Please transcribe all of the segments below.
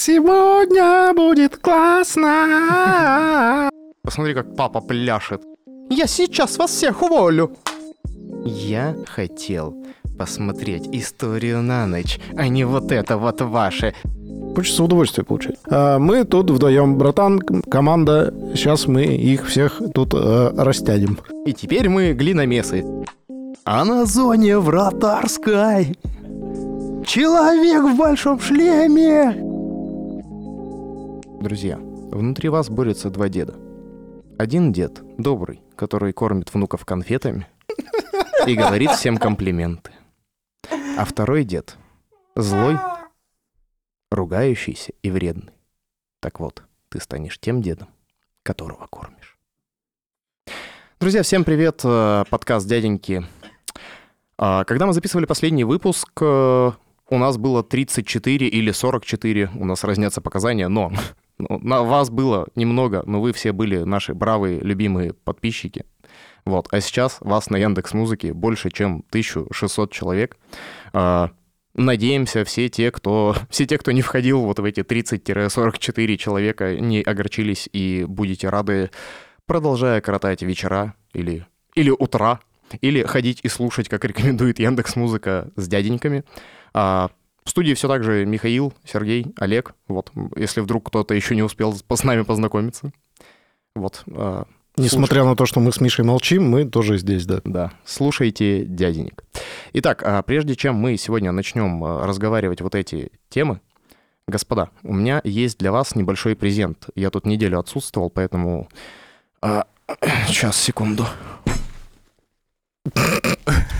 Сегодня будет классно. Посмотри, как папа пляшет. Я сейчас вас всех уволю. Я хотел посмотреть историю на ночь, а не вот это вот ваше. Хочется удовольствие получать. А мы тут вдвоем, братан, команда. Сейчас мы их всех тут э, растянем. И теперь мы глиномесы. А на зоне вратарской человек в большом шлеме. Друзья, внутри вас борются два деда. Один дед добрый, который кормит внуков конфетами и говорит всем комплименты. А второй дед злой, ругающийся и вредный. Так вот, ты станешь тем дедом, которого кормишь. Друзья, всем привет, э, подкаст «Дяденьки». А, Когда мы записывали последний выпуск, э, у нас было 34 или 44, у нас разнятся показания, но на вас было немного, но вы все были наши бравые, любимые подписчики. Вот. А сейчас вас на Яндекс Музыке больше, чем 1600 человек. А, Надеемся, все те, кто, все те, кто не входил вот в эти 30-44 человека, не огорчились и будете рады, продолжая коротать вечера или, или утра, или ходить и слушать, как рекомендует Яндекс Музыка с дяденьками. А, в студии все так же Михаил, Сергей, Олег. Вот, если вдруг кто-то еще не успел с нами познакомиться. Вот. а, Несмотря на то, что мы с Мишей молчим, мы тоже здесь, да. да, слушайте дяденек. Итак, а прежде чем мы сегодня начнем а, разговаривать вот эти темы, господа, у меня есть для вас небольшой презент. Я тут неделю отсутствовал, поэтому... Сейчас, секунду.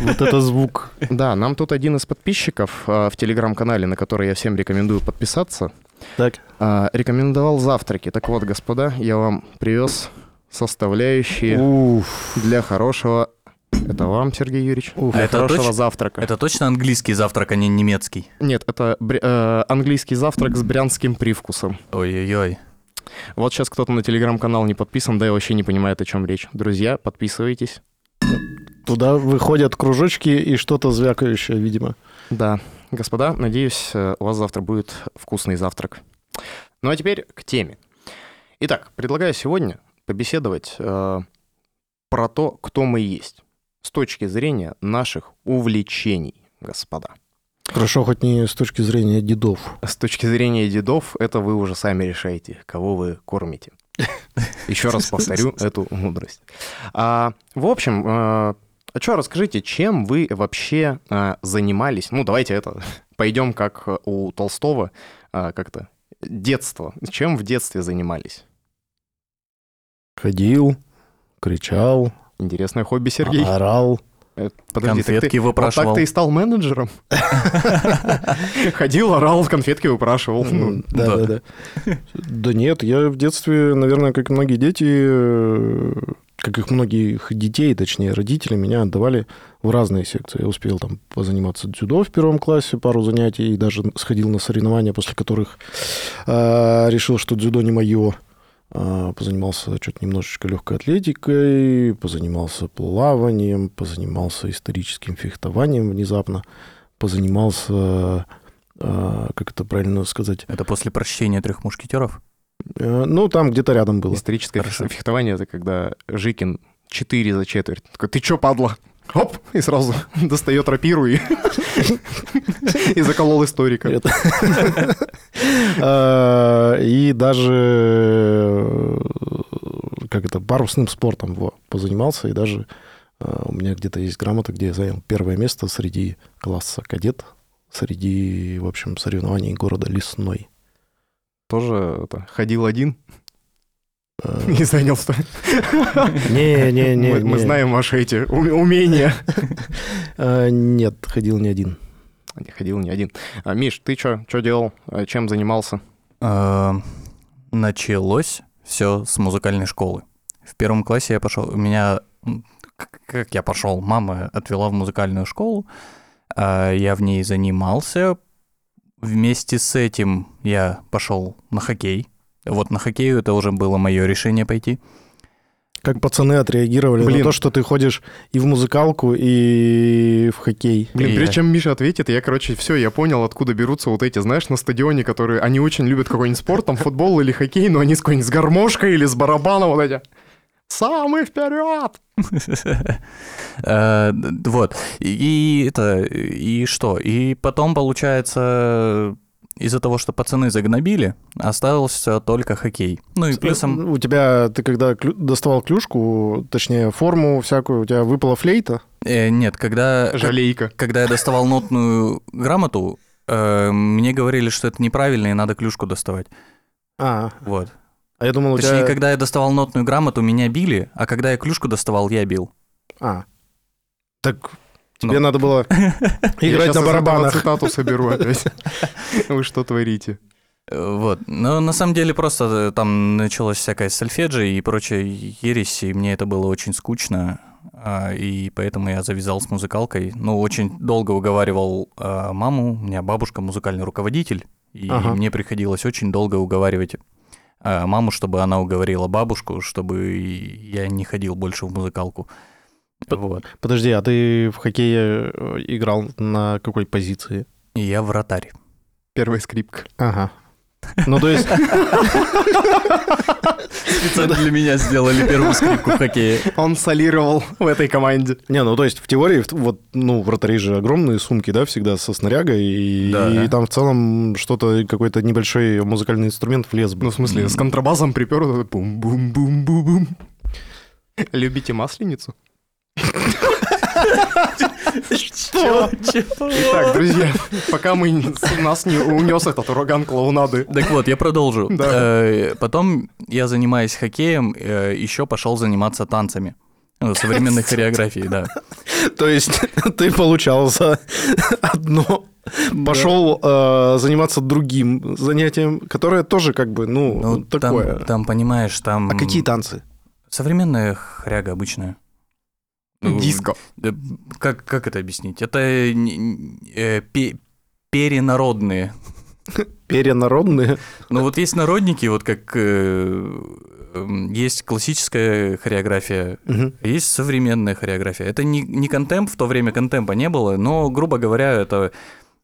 Вот это звук. Да, нам тут один из подписчиков а, в телеграм-канале, на который я всем рекомендую подписаться, Так, а, рекомендовал завтраки. Так вот, господа, я вам привез составляющие уф. для хорошего... Это вам, Сергей Юрьевич? Уф. Для А это хорошего точ- завтрака. Это точно английский завтрак, а не немецкий? Нет, это бря- э, английский завтрак с брянским привкусом. Ой-ой-ой. Вот сейчас кто-то на телеграм-канал не подписан, да и вообще не понимает, о чем речь. Друзья, подписывайтесь. Туда выходят кружочки и что-то звякающее, видимо. Да, господа, надеюсь, э, у вас завтра будет вкусный завтрак. Ну а теперь к теме. Итак, предлагаю сегодня побеседовать э, про то, кто мы есть, с точки зрения наших увлечений, господа. Хорошо, хоть не с точки зрения дедов. С точки зрения дедов, это вы уже сами решаете, кого вы кормите. Еще раз повторю эту мудрость. А, в общем, а что, расскажите, чем вы вообще а, занимались? Ну, давайте это, пойдем как у Толстого, а, как-то, детство. Чем в детстве занимались? Ходил, кричал, Интересное хобби, Сергей. орал. Э, Подожди, Конфетки ты, вот так выпрашивал. ты и стал менеджером? Ходил, орал, конфетки выпрашивал. Ну, Да, да, да. Да нет, я в детстве, наверное, как и многие дети, э, как их многих детей, точнее, родители меня отдавали в разные секции. Я успел там позаниматься дзюдо в первом классе, пару занятий, и даже сходил на соревнования, после которых э, решил, что дзюдо не мое. А, Позанимался что-то немножечко легкой атлетикой, позанимался плаванием, позанимался историческим фехтованием внезапно, позанимался, а, как это правильно сказать, Это после прощения трех мушкетеров? Э, Ну, там где-то рядом было. Историческое Хорошо. фех- фехтование это когда Жикин 4 за четверть. Такой, ты чё, падла? Оп! И сразу достает рапиру и, и заколол историка. А, И даже э, как это парусным спортом во, позанимался, и даже э, у меня где-то есть грамота, где я занял первое место среди класса кадет, среди, в общем, соревнований города Лесной. Тоже это, ходил один Э, и занял сто- Не, не, не. Мы, знаем ваши эти уме- умения. А, Нет, ходил не один. Не ходил не один. А, Миш, ты что что делал? А, Чем занимался? Э, Началось все с музыкальной школы. В первом классе я пошел, меня, м, к- как я пошел, мама отвела в музыкальную школу, а я в ней занимался. Вместе с этим я пошел на хоккей. Вот на хоккей это уже было мое решение пойти. Как пацаны отреагировали Блин. на то, что ты ходишь и в музыкалку, и в хоккей? Блин, И прежде я- чем Миша ответит, я, короче, все, я понял, откуда берутся вот эти, знаешь, на стадионе, которые, они очень любят какой-нибудь спорт, там футбол или хоккей, но они с какой-нибудь с гармошкой или с барабаном вот эти. Самый вперед! Э, Вот. И и это, и что? И потом, получается, из-за того, что пацаны загнобили, остался только хоккей. Ну и плюсом... У тебя, ты когда клю- доставал клюшку, точнее, форму всякую, у тебя выпала флейта? э, нет, когда... Жалейка. Когда я доставал нотную грамоту, э, мне говорили, что это неправильно и надо клюшку доставать. А, Вот. А я думал, у Точнее, тебя... когда я доставал нотную грамоту, меня били, а когда я клюшку доставал, я бил. А, так тебе Ну. надо было Я играть на барабанах. цитату соберу опять. Вы что творите? Э, Вот. Но на самом деле просто э, там началась всякая сольфеджи и прочая ересь, и мне это было очень скучно, а, и поэтому я завязал с музыкалкой. Ну, очень долго уговаривал а, маму, у меня бабушка музыкальный руководитель, и Ага. мне приходилось очень долго уговаривать маму, чтобы она уговорила бабушку, чтобы я не ходил больше в музыкалку. Вот. Подожди, а ты в хоккее э, играл на какой позиции? Я вратарь. Первая скрипка. Ага. Ну, то есть, Специально для меня сделали первую скрипку в хоккее. Он солировал в этой команде. не, ну, то есть, в теории, вот, ну, вратари же огромные сумки, да, всегда со снарягой, и, Да. и там в целом что-то, какой-то небольшой музыкальный инструмент влез бы. Ну, в смысле, с контрабасом припер, бум-бум-бум-бум-бум. Любите масленицу? Что? Итак, друзья, пока мы нас не унес этот ураган клоунады. Так вот, я продолжу. Э, Потом я, занимаясь хоккеем, еще пошел заниматься танцами. Ну, современной хореографией, да. То есть, ты получал за одно, пошел э, заниматься другим занятием, которое тоже как бы, ну, Ну, такое. Там, там, понимаешь, там... А какие танцы? Современная хряга обычная. Ну, Диско. Как, как это объяснить? Это не- э, пе- перенародные. Перенародные? Ну вот есть народники, вот как э, эм, есть классическая хореография, Мгм. есть современная хореография. Это не, не контемп, в то время контемпа не было, но, грубо говоря, это,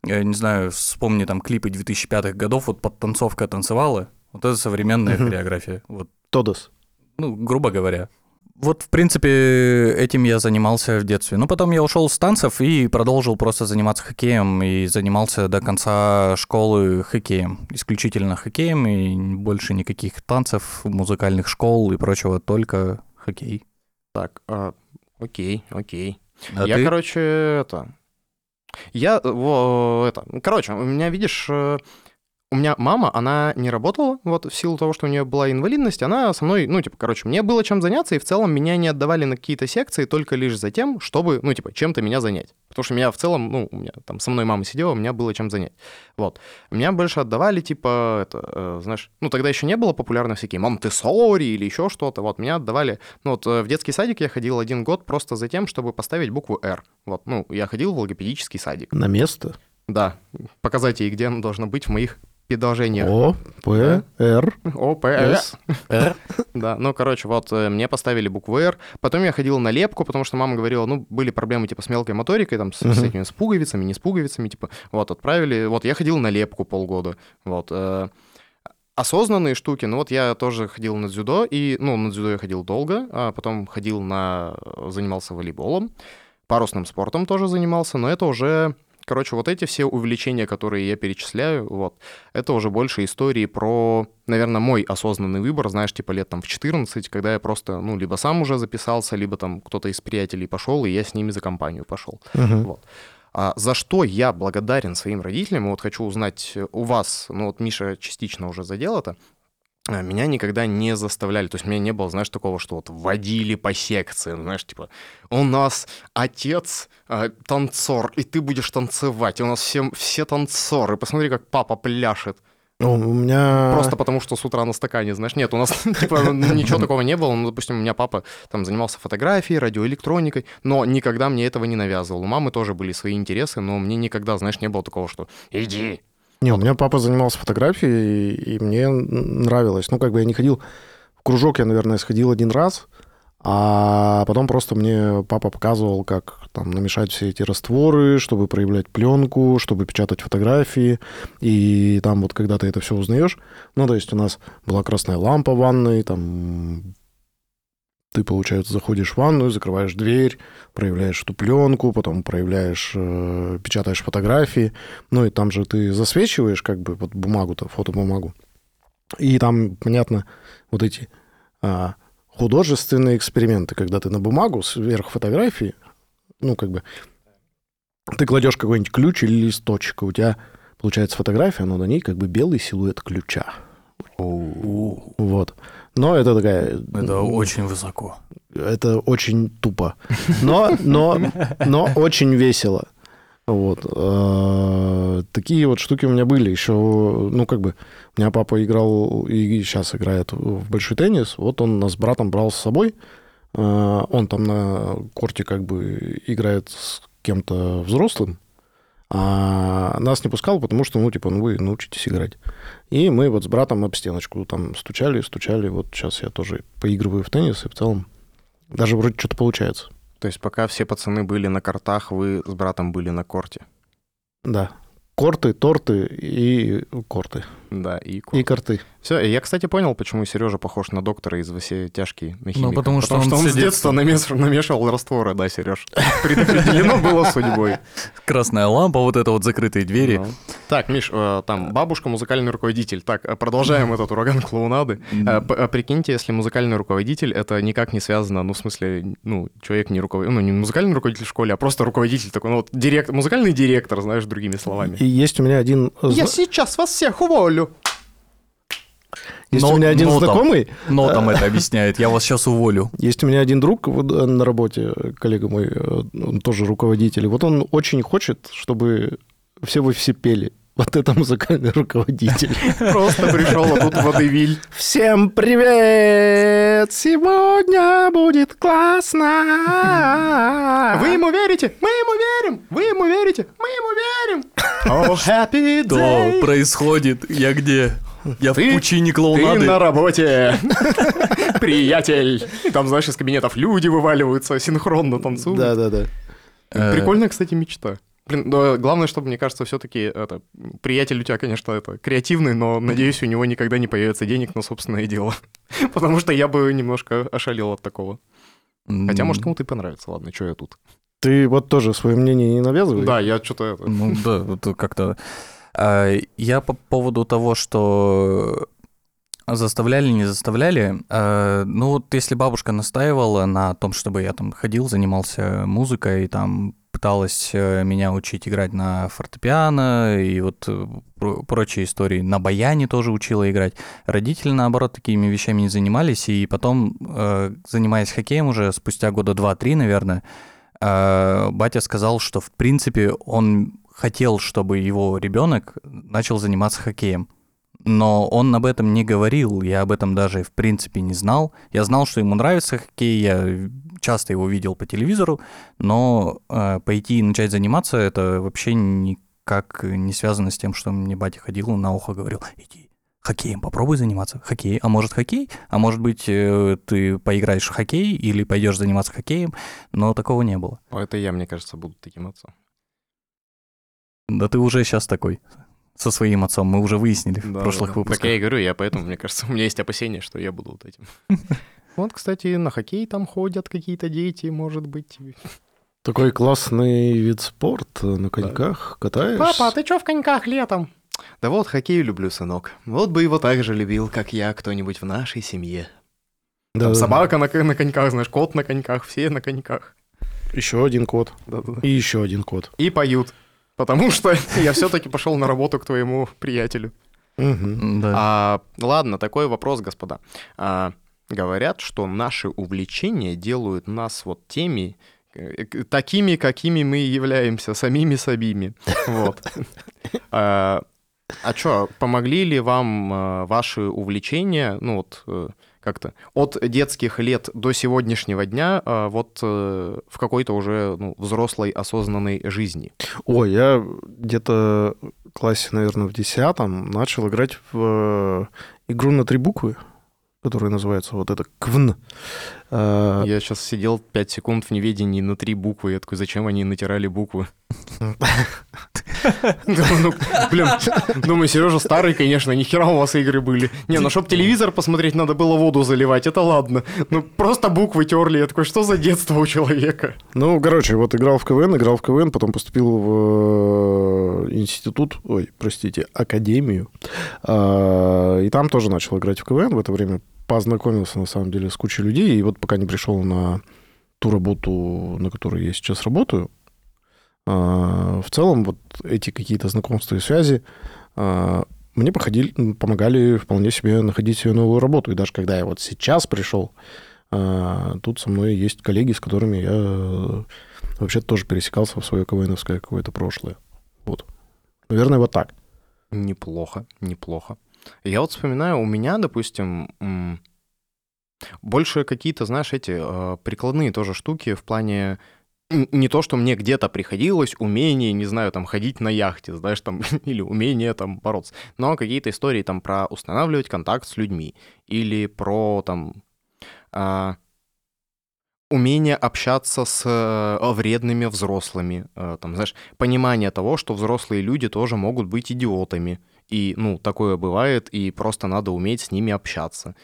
я не знаю, вспомни там клипы 2005-х годов, вот подтанцовка танцевала, вот это современная Мгм. хореография, вот, Тодос. ну, грубо говоря. Вот, в принципе, этим я занимался в детстве. Ну, потом я ушел с танцев и продолжил просто заниматься хоккеем. И занимался до конца школы хоккеем. Исключительно хоккеем и больше никаких танцев, музыкальных школ и прочего, только хоккей. Так, а, окей, окей. А я, ты? короче, это... Я, э, во, это... Короче, у меня, видишь, э, у меня мама, она не работала, вот, в силу того, что у нее была инвалидность, она со мной, ну, типа, короче, мне было чем заняться, и в целом меня не отдавали на какие-то секции только лишь за тем, чтобы, ну, типа, чем-то меня занять. Потому что меня в целом, ну, у меня там со мной мама сидела, у меня было чем занять. Вот. Меня больше отдавали, типа, это, э, знаешь, ну, тогда еще не было популярно всякие Монтессори или еще что-то, вот, меня отдавали, ну, вот, э, в детский садик я ходил один год просто за тем, чтобы поставить букву «Р». Вот, ну, я ходил в логопедический садик. На место? Да, показать ей, где оно должно быть в моих предложениях. О, П, Р, О, П, Э. С. Да, ну, короче, вот э, мне поставили букву «Р». Потом я ходил на лепку, потому что мама говорила, ну, были проблемы, типа, с мелкой моторикой, там, с, с этими, с пуговицами, не с пуговицами, типа, вот, отправили. Вот, я ходил на лепку полгода, вот. э, Осознанные штуки, ну вот я тоже ходил на дзюдо, и, ну, на дзюдо я ходил долго, а потом ходил на... занимался волейболом, парусным спортом тоже занимался, но это уже, короче, вот эти все увлечения, которые я перечисляю, вот, это уже больше истории про, наверное, мой осознанный выбор, знаешь, типа лет там в 14, когда я просто, ну, либо сам уже записался, либо там кто-то из приятелей пошел, и я с ними за компанию пошел. Мгм. А за что я благодарен своим родителям, и вот хочу узнать у вас, ну вот Миша частично уже задел это, меня никогда не заставляли, то есть у меня не было, знаешь, такого, что вот водили по секции, знаешь, типа, у нас отец э, танцор, и ты будешь танцевать, и у нас все, все танцоры, посмотри, как папа пляшет. Ну, у меня... Просто потому, что с утра на стакане, знаешь. Нет, у нас типа ничего такого не было. Ну, допустим, у меня папа там занимался фотографией, радиоэлектроникой, но никогда мне этого не навязывал. У мамы тоже были свои интересы, но мне никогда, знаешь, не было такого, что иди. Не, у меня папа занимался фотографией, и мне нравилось. Ну, как бы я не ходил в кружок, я, наверное, сходил один раз, А потом просто мне папа показывал, как там намешать все эти растворы, чтобы проявлять пленку, чтобы печатать фотографии. И там вот когда ты это все узнаешь, ну, то есть у нас была красная лампа в ванной, там ты, получается, заходишь в ванную, закрываешь дверь, проявляешь эту пленку, потом проявляешь, э, печатаешь фотографии. Ну и там же ты засвечиваешь как бы вот бумагу-то, фотобумагу. И там, понятно, вот эти а, художественные эксперименты, когда ты на бумагу сверх фотографии, ну, как бы, ты кладешь какой-нибудь ключ или листочек, и у тебя получается фотография, но на ней как бы белый силуэт ключа. Вот. Но это такая... Это очень высоко. Это очень тупо. Но, но, но очень весело. Вот. А, такие вот штуки у меня были. Еще, ну, как бы, у меня папа играл и сейчас играет в большой теннис. Вот он нас с братом брал с собой. А, он там на корте как бы играет с кем-то взрослым, а нас не пускал, потому что, ну, типа, ну, вы научитесь играть. И мы вот с братом об стеночку там стучали, стучали. Вот сейчас я тоже поигрываю в теннис, и в целом даже вроде что-то получается. То есть пока все пацаны были на картах, вы с братом были на корте. Да. Корты, торты и корты. Да, и корты. И корты. Все, я, кстати, понял, почему Сережа похож на доктора из «Все тяжкие» на Ну, потому что, потому он, что он с детства намешивал, намешивал растворы, да, Сереж? Предопределено было судьбой. Красная лампа, вот это вот закрытые двери. Ну. Так, Миш, э, там бабушка музыкальный руководитель. Так, э, продолжаем этот ураган клоунады. Э, прикиньте, если музыкальный руководитель, это никак не связано, ну, в смысле, ну, человек не руководитель, ну, не музыкальный руководитель в школе, а просто руководитель такой, ну, вот директор, музыкальный директор, знаешь, другими словами. И есть у меня один... Я сейчас вас всех уволю. Есть но, у меня один но знакомый... Там, но там это объясняет, я вас сейчас уволю. Есть у меня один друг на работе, коллега мой, он тоже руководитель. Вот он очень хочет, чтобы все в офисе пели. Вот это музыкальный руководитель. Просто пришел, а тут водевиль. Всем привет! Сегодня будет классно! Вы ему верите? Мы ему верим! Вы ему верите? Мы ему верим! Oh, happy day! Что происходит? Я где? Я ты, в пучине клоунады. Ты на работе, приятель. И там, знаешь, из кабинетов люди вываливаются, синхронно танцуют. Да-да-да. Прикольная, кстати, мечта. Блин, но главное, чтобы, мне кажется, все-таки это приятель у тебя, конечно, это креативный, но надеюсь, у него никогда не появится денег на собственное дело. Потому что я бы немножко ошалел от такого. Хотя, может, кому-то и понравится. Ладно, что я тут. Ты вот тоже свое мнение не навязываешь? Да, я что-то... Ну да, вот как-то а, я по поводу того, что заставляли, не заставляли. А, ну вот если бабушка настаивала на том, чтобы я там ходил, занимался музыкой и там пыталась э, меня учить играть на фортепиано и вот э, прочие истории. На баяне тоже учила играть. Родители, наоборот, такими вещами не занимались. И потом, э, занимаясь хоккеем уже спустя года два-три, наверное, батя сказал, что, в принципе, он хотел, чтобы его ребенок начал заниматься хоккеем. Но он об этом не говорил, я об этом даже в принципе не знал. Я знал, что ему нравится хоккей, я часто его видел по телевизору, но э, пойти и начать заниматься это вообще никак не связано с тем, что мне батя ходил на ухо говорил, иди хоккеем попробуй заниматься. Хоккей. А может хоккей? А может быть э, ты поиграешь в хоккей или пойдешь заниматься хоккеем? Но такого не было. Это я, мне кажется, буду таким отцом. Да ты уже сейчас такой со своим отцом, мы уже выяснили да, в прошлых да, выпусках. Так я и говорю, я поэтому, мне кажется, у меня есть опасения, что я буду вот этим. Вот, кстати, на хоккей там ходят какие-то дети, может быть. Такой классный вид спорта, на коньках да. катаешься. Папа, а ты чё в коньках летом? Да вот, хоккей люблю, сынок. Вот бы его так же любил, как я, кто-нибудь в нашей семье. Да, там да, собака да. На, на коньках, знаешь, кот на коньках, все на коньках. Еще один кот. Да, да, да. И еще один кот. И поют потому что я все-таки пошел на работу к твоему приятелю. А, ладно, такой вопрос, господа. Говорят, что наши увлечения делают нас вот теми, э, такими, какими мы являемся, самими собими. Вот. А, а что, помогли ли вам а, ваши увлечения, ну вот, э, как-то от детских лет до сегодняшнего дня а, вот э, в какой-то уже ну, взрослой осознанной жизни? Ой, я где-то в классе, наверное, в десятом начал играть в игру на три буквы. Который называется вот это КВН. А, Я сейчас сидел 5 секунд в неведении на три буквы. Я такой, зачем они натирали буквы? Ну, Блин, думаю, Сережа старый, конечно, нихера у вас игры были. Не, ну чтоб телевизор посмотреть, надо было воду заливать, это ладно. Ну просто буквы терли. Я такой, что за детство у человека? Ну, короче, вот играл в КВН, играл в КВН, потом поступил в э, институт, ой, простите, академию. А, И там тоже начал играть в КВН. В это время познакомился, на самом деле, с кучей людей. И вот пока не пришел на ту работу, на которой я сейчас работаю, а, в целом вот эти какие-то знакомства и связи а, мне походили, помогали вполне себе находить себе новую работу. И даже когда я вот сейчас пришел, а, тут со мной есть коллеги, с которыми я э, вообще тоже пересекался в свое КВНовское какое-то прошлое. Вот. Наверное, вот так. Неплохо, неплохо. Я вот вспоминаю, у меня, допустим, больше какие-то, знаешь, эти э, прикладные тоже штуки в плане не то, что мне где-то приходилось, умение, не знаю, там, ходить на яхте, знаешь, там, или умение, там, бороться, но какие-то истории, там, про устанавливать контакт с людьми, или про, там, а, умение общаться с э, вредными взрослыми, э, там, знаешь, понимание того, что взрослые люди тоже могут быть идиотами, и, ну, такое бывает, и просто надо уметь с ними общаться.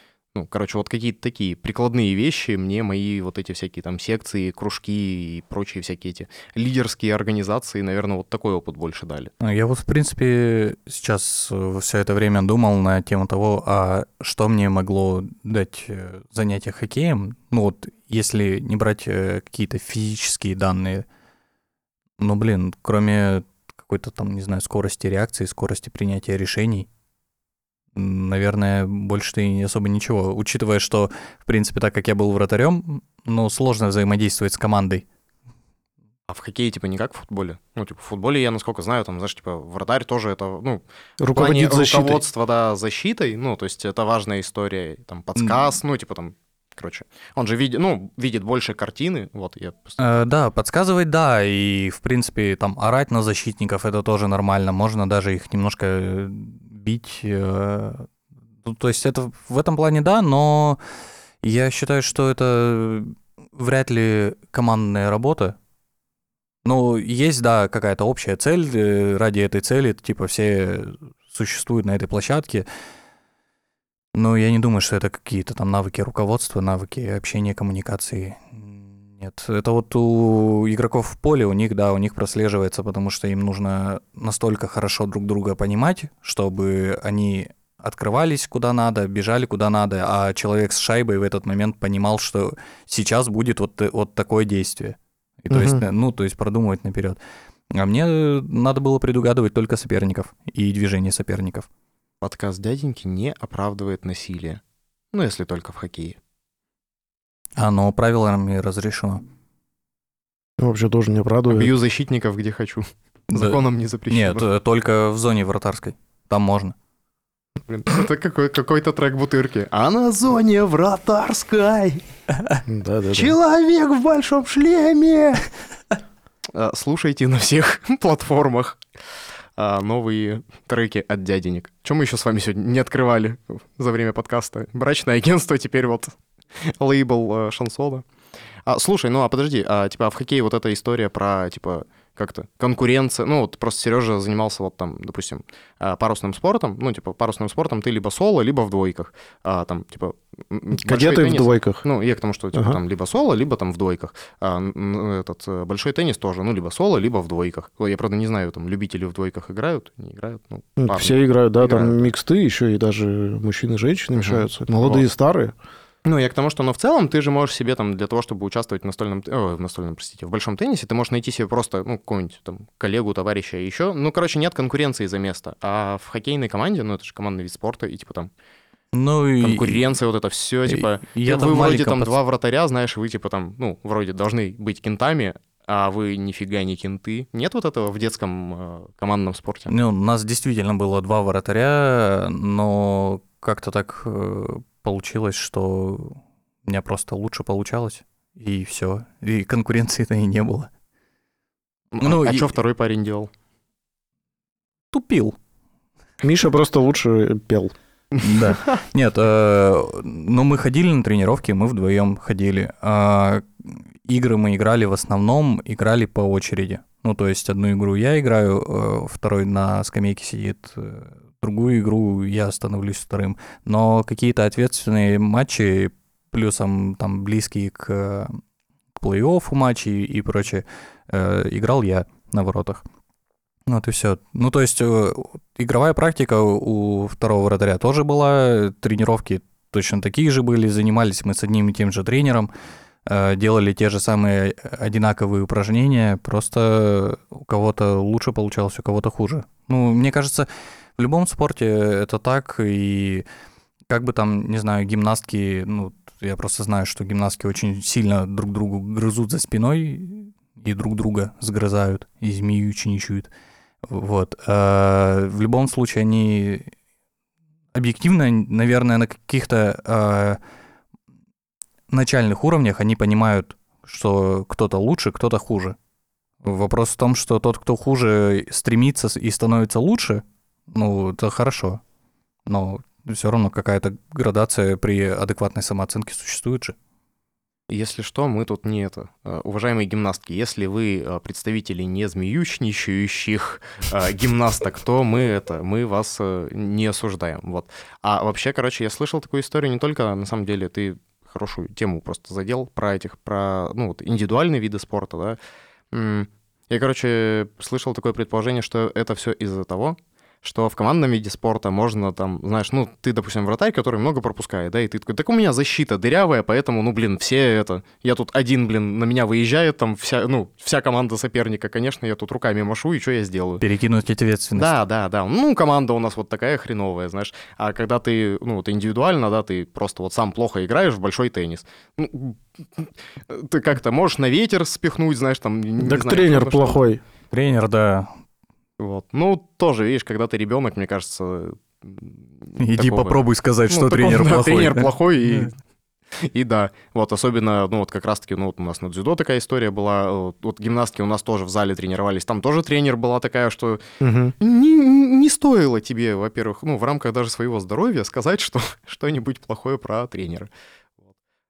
Ну, короче, вот какие-то такие прикладные вещи мне мои вот эти всякие там секции, кружки и прочие всякие эти лидерские организации, наверное, вот такой опыт больше дали. Ну, Я вот, в принципе, сейчас все это время думал на тему того, а что мне могло дать э, занятие хоккеем. Ну вот, если не брать э, какие-то физические данные, ну, блин, кроме какой-то там, не знаю, скорости реакции, скорости принятия решений, наверное, больше-то и особо ничего. Учитывая, что, в принципе, так как я был вратарем, ну, сложно взаимодействовать с командой. А в хоккее, типа, не как в футболе. Ну, типа, в футболе, я, насколько знаю, там, знаешь, типа, вратарь тоже это, ну, Руководит защитой. руководства, да, защитой, ну, то есть это важная история, там, подсказ, ну, типа, там, короче, он же видит, ну, видит больше картины, вот, я просто... Э, да, подсказывать, да, и, в принципе, там, орать на защитников, это тоже нормально, можно даже их немножко э, бить, э, ну, то есть это в этом плане да, но я считаю, что это вряд ли командная работа. Ну, есть, да, какая-то общая цель, э, ради этой цели, типа, все существуют на этой площадке, но я не думаю, что это какие-то там навыки руководства, навыки общения, коммуникации. Нет, это вот у игроков в поле, у них, да, у них прослеживается, потому что им нужно настолько хорошо друг друга понимать, чтобы они открывались куда надо, бежали куда надо, а человек с шайбой в этот момент понимал, что сейчас будет вот, вот такое действие. И то есть, ну, то есть продумывать наперед. А мне надо было предугадывать только соперников и движение соперников. Подкаст дяденьки не оправдывает насилие. Ну, если только в хоккее. Оно правилами разрешено. Ну, Вообще тоже не оправдывает. Бью защитников, где хочу. Да. Законом не запрещено. Нет, э, только в зоне вратарской. Там можно. Блин, это какой- какой-то трек бутырки. А на зоне вратарской Да-да-да. человек в большом шлеме. А, Слушайте на всех платформах а, новые треки от дяденек. Чем мы еще с вами сегодня не открывали за время подкаста? Брачное агентство, теперь вот лейбл э, шансона. А, слушай, ну а подожди, а типа а в хоккее вот эта история про типа как-то конкуренция, ну вот просто Сережа занимался вот там, допустим, а, парусным спортом, ну типа парусным спортом ты либо соло, либо в двойках, а, там типа Кадеты в теннис- двойках. ну, я к тому, что типа, Ага. там либо соло, либо там в двойках. А, этот э, большой теннис тоже, ну, либо соло, либо в двойках. Ой, Я, правда, не знаю, там любители в двойках играют, не играют. Ну, Ну, парни. Все играют, да, Играют, там миксты еще, и даже мужчины и женщины Мгм. мешаются. Молодые, Вот. старые. Ну, я к тому, что, но в целом ты же можешь себе там для того, чтобы участвовать в настольном, ой, в настольном, простите, в большом теннисе, ты можешь найти себе просто, ну, какого-нибудь там коллегу, товарища еще. Ну, короче, нет конкуренции за место. А в хоккейной команде, ну, это же командный вид спорта, и типа там Ну и... конкуренция, вот это все, и- типа, я-то вы в вроде там пац- два вратаря, знаешь, вы типа там, ну, вроде должны быть кентами, а вы нифига не кенты. Нет вот этого в детском э, командном спорте? Ну, у нас действительно было два вратаря, но как-то так э, получилось, что у меня просто лучше получалось, и все. И конкуренции-то и не было. Ну, а и- что второй парень делал? Тупил. Миша просто лучше пел. Да. Нет, э, ну мы ходили на тренировки, мы вдвоем ходили. А игры мы играли в основном, играли по очереди. Ну, то есть одну игру я играю, э, второй на скамейке сидит, э, другую игру я становлюсь вторым. Но какие-то ответственные матчи, плюсом там близкие к, плей-оффу матчи и прочее, э, играл я на воротах. Вот и все. Ну, то есть э, игровая практика у второго вратаря тоже была, тренировки точно такие же были, занимались мы с одним и тем же тренером, э, делали те же самые одинаковые упражнения, просто у кого-то лучше получалось, у кого-то хуже. Ну, мне кажется, в любом спорте это так, и как бы там, не знаю, гимнастки, ну, я просто знаю, что гимнастки очень сильно друг другу грызут за спиной и друг друга сгрызают, и змею чиничают. Вот. А в любом случае они объективно, наверное, на каких-то а, начальных уровнях они понимают, что кто-то лучше, кто-то хуже. Вопрос в том, что тот, кто хуже, стремится и становится лучше, ну, это хорошо. Но все равно какая-то градация при адекватной самооценке существует же. Если что, мы тут не это. Э, уважаемые гимнастки, если вы э, представители не змеючничающих э, гимнасток, то мы это, мы вас не осуждаем. Вот. А вообще, короче, я слышал такую историю не только, на самом деле, ты хорошую тему просто задел про этих, про, ну, вот, индивидуальные виды спорта, да. Я, короче, слышал такое предположение, что это все из-за того, что в командном виде спорта можно там, знаешь, ну, ты, допустим, вратарь, который много пропускает, да, и ты такой, так у меня защита дырявая, поэтому, ну, блин, все это, я тут один, блин, на меня выезжает, там вся, ну, вся команда соперника, конечно, я тут руками машу, и что я сделаю? Перекинуть ответственность. Да, да, да. Ну, команда у нас вот такая хреновая, знаешь. А когда ты, ну, вот индивидуально, да, ты просто вот сам плохо играешь в большой теннис. Ну, ты как-то можешь на ветер спихнуть, знаешь, там... Так знаю, тренер плохой. Тренер, да, вот. Ну, тоже, видишь, когда ты ребенок, мне кажется... Иди такого... попробуй сказать, ну, что тренер такого, плохой. Тренер плохой и... И да, вот особенно, ну вот как раз-таки, ну вот у нас на дзюдо такая история была, вот гимнастки у нас тоже в зале тренировались, там тоже тренер была такая, что угу. не, не стоило тебе, во-первых, ну в рамках даже своего здоровья сказать, что что-нибудь плохое про тренера.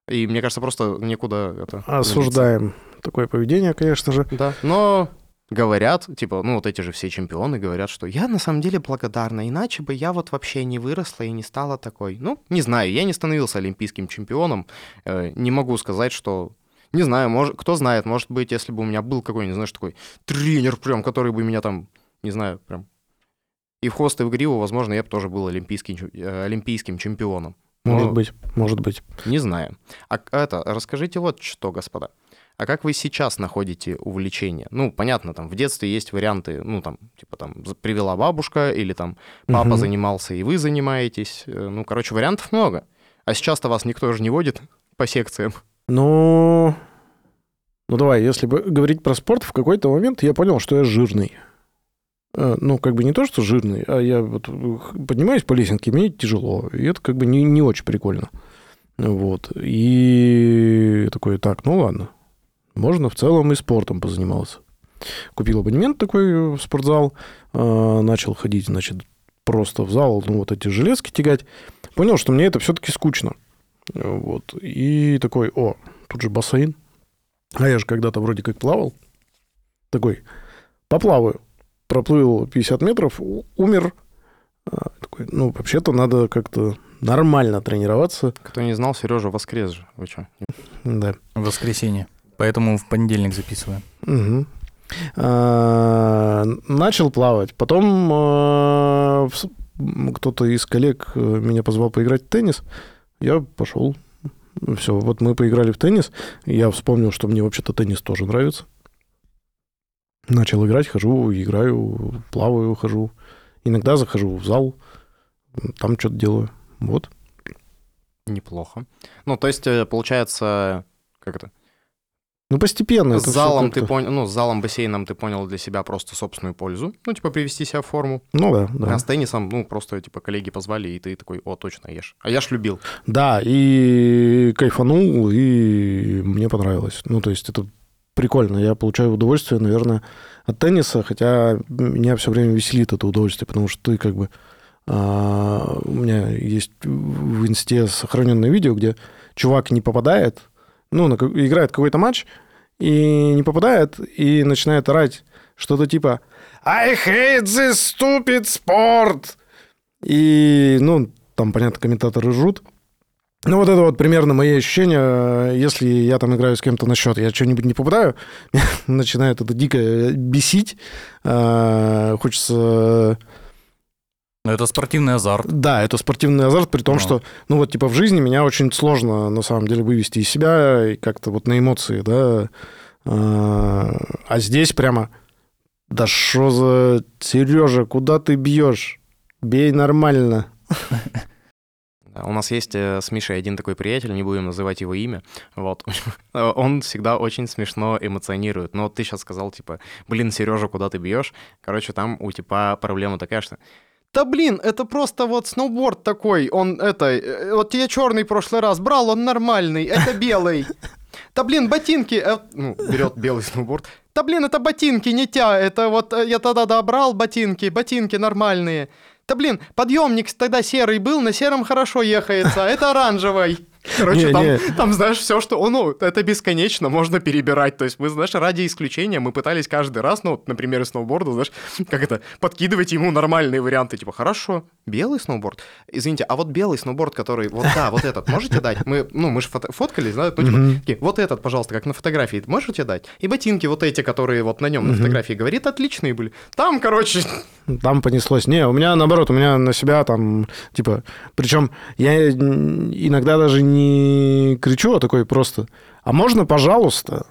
И мне кажется, просто некуда это... Осуждаем такое поведение, конечно же. Да, но говорят, типа, ну вот эти же все чемпионы говорят, что я на самом деле благодарна, иначе бы я вот вообще не выросла и не стала такой. Ну, не знаю, я не становился олимпийским чемпионом, э, не могу сказать, что... Не знаю, может, кто знает, может быть, если бы у меня был какой-нибудь, знаешь, такой тренер прям, который бы меня там, не знаю, прям и в хвост, и в гриву, возможно, я бы тоже был олимпийским, э, олимпийским чемпионом. Может Но... быть, может быть. Не знаю. А это, расскажите вот что, господа. А как вы сейчас находите увлечение? Ну, понятно, там в детстве есть варианты, ну, там, типа там привела бабушка, или там папа угу. занимался, и вы занимаетесь. Э, ну, короче, вариантов много. А сейчас-то вас никто же не водит по секциям. Ну, ну давай, если бы говорить про спорт, в какой-то момент я понял, что я жирный. Э, ну, как бы не то, что жирный, а я вот поднимаюсь по лесенке, мне тяжело. И это как бы не, не очень прикольно. Вот. И такой, так, ну ладно, можно в целом и спортом позанимался. Купил абонемент такой в спортзал, а, начал ходить, значит, просто в зал, ну, вот эти железки тягать. Понял, что мне это все-таки скучно. Вот. И такой, о, тут же бассейн. А я же когда-то вроде как плавал. Такой, поплаваю. Проплыл 50 метров, умер. А, такой, ну, вообще-то надо как-то нормально тренироваться. Кто не знал, Сережа воскрес же. Вы что? Да. Воскресенье. Поэтому в понедельник записываем. Угу. А, начал плавать. Потом а, кто-то из коллег э, меня позвал поиграть в теннис. Я пошел. Все, вот мы поиграли в теннис. Я вспомнил, что мне вообще-то теннис тоже нравится. Начал играть, хожу, играю, плаваю, хожу. Иногда захожу в зал, там что-то делаю. Вот. Неплохо. Ну, то есть, э, получается, как это? Ну, постепенно. С залом ты понял, ну, с залом бассейном ты понял для себя просто собственную пользу. Ну, типа, привести себя в форму. Ну, да, да. А с теннисом, ну, просто, типа, коллеги позвали, и ты такой, о, точно, ешь. А я ж любил. Да, и кайфанул, и мне понравилось. Ну, то есть это прикольно. Я получаю удовольствие, наверное, от тенниса, хотя меня все время веселит это удовольствие, потому что ты как бы А, у меня есть в инсте сохраненное видео, где чувак не попадает, ну, играет какой-то матч, и не попадает, и начинает орать что-то типа «I hate this stupid sport!» И, ну, там, понятно, комментаторы жрут. Ну, вот это вот примерно мои ощущения. Если я там играю с кем-то на счет, я что-нибудь не попадаю, начинает это дико бесить. А, хочется ну, это спортивный азарт. Да, это спортивный азарт, при том, Но. что, ну вот, типа, в жизни меня очень сложно, на самом деле, вывести из себя и как-то вот на эмоции, да. А, а здесь прямо, да что за... Сережа, куда ты бьешь? Бей нормально. У нас есть э, с Мишей один такой приятель, не будем называть его имя. Вот. Он всегда очень смешно эмоционирует. Но вот ты сейчас сказал, типа, блин, Сережа, куда ты бьешь? Короче, там у типа проблема такая, что да блин, это просто вот сноуборд такой, он это, э, вот я черный прошлый раз брал, он нормальный, это белый. Да блин, ботинки, э, ну, берет белый сноуборд. Да блин, это ботинки, не тя, это вот э, я тогда брал ботинки, ботинки нормальные. Да блин, подъемник тогда серый был, на сером хорошо ехается, это оранжевый. Короче, не, там, не. там, знаешь, все, что... Ну, это бесконечно, можно перебирать. То есть мы, знаешь, ради исключения мы пытались каждый раз, ну, вот, например, сноуборда, знаешь, как это, подкидывать ему нормальные варианты. Типа, хорошо, белый сноуборд? Извините, а вот белый сноуборд, который... Вот, да, вот этот, можете дать? Мы, ну, мы же фото- фоткались, да? Ну, типа, mm-hmm. такие, вот этот, пожалуйста, как на фотографии, можете дать? И ботинки вот эти, которые вот на нем mm-hmm. на фотографии, говорит, отличные были. Там, короче... Там понеслось. Не, у меня наоборот, у меня на себя там, типа... Причем я иногда даже не кричу, а такой просто, а можно, пожалуйста,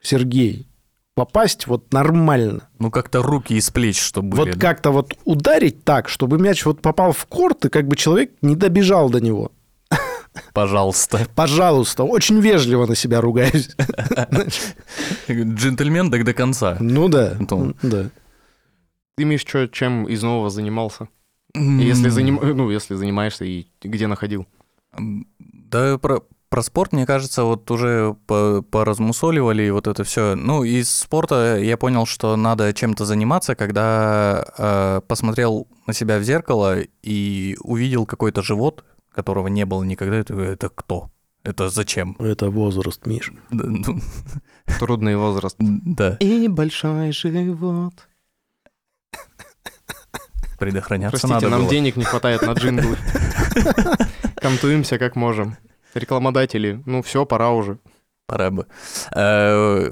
Сергей, попасть вот нормально. Ну, как-то руки из плеч, чтобы Вот как-то вот ударить так, чтобы мяч вот попал в корт, и как бы человек не добежал до него. Пожалуйста. Пожалуйста. Очень вежливо на себя ругаюсь. Джентльмен так до конца. Ну да. да. Ты, Миш, что, чем из нового занимался? Если, заним... ну, если занимаешься и где находил? Да, про, про спорт, мне кажется, вот уже поразмусоливали вот это все. Ну, из спорта я понял, что надо чем-то заниматься, когда э, посмотрел на себя в зеркало и увидел какой-то живот, которого не было никогда. Это, это кто? Это зачем? Это возраст, Миш. Ну, Трудный возраст. Да. И большой живот. Предохраняться Простите, надо нам было. денег не хватает на джинглы. Контуемся как можем. Рекламодатели, ну все, пора уже. Пора бы. Э,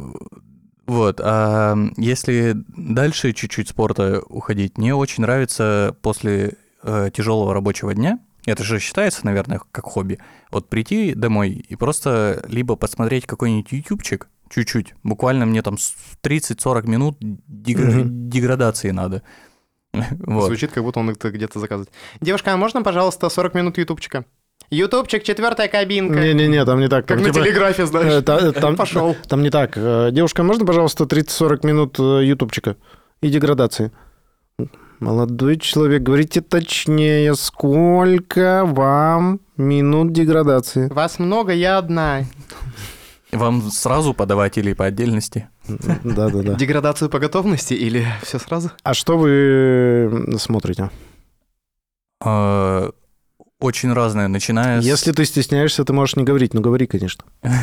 вот, а если дальше чуть-чуть спорта уходить, мне очень нравится после э, тяжелого рабочего дня, это же считается, наверное, как хобби, вот прийти домой и просто либо посмотреть какой-нибудь ютубчик, чуть-чуть, буквально мне там 30-40 минут дегра- деградации надо. Вот. Звучит, как будто он это где-то заказывает. Девушка, а можно, пожалуйста, 40 минут ютубчика? Ютубчик, четвертая кабинка. Не-не-не, там не так. Как там, на типа, телеграфе, знаешь. Э, та, там, Пошел. Там не так. Э, девушка, можно, пожалуйста, 30-40 минут э, ютубчика и деградации? Молодой человек, говорите точнее, сколько вам минут деградации? Вас много, я одна. Вам сразу подавать или по отдельности? Да-да-да. Деградацию по готовности или все сразу? А что вы смотрите? А, очень разное, начиная с... Если ты стесняешься, ты можешь не говорить, но говори, конечно.